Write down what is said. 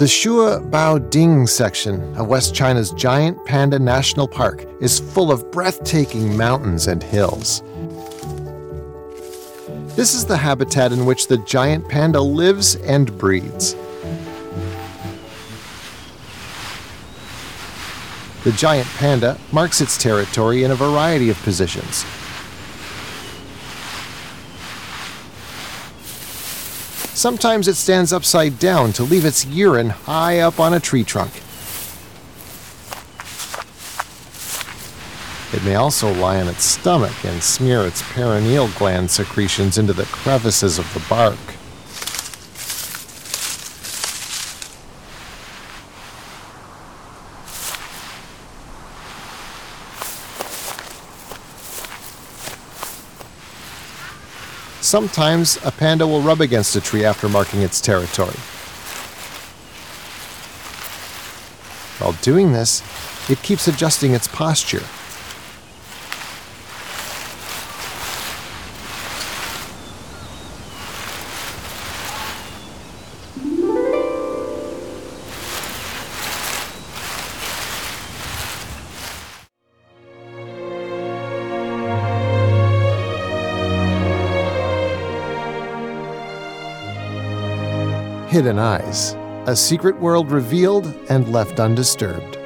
The Xuebaoding section of West China's giant panda national park is full of breathtaking mountains and hills. This is the habitat in which the giant panda lives and breeds. The giant panda marks its territory in a variety of positions. Sometimes it stands upside down to leave its urine high up on a tree trunk. It may also lie on its stomach and smear its perineal gland secretions into the crevices of the bark. Sometimes a panda will rub against a tree after marking its territory. While doing this, it keeps adjusting its posture. Hidden Eyes A secret world revealed and left undisturbed.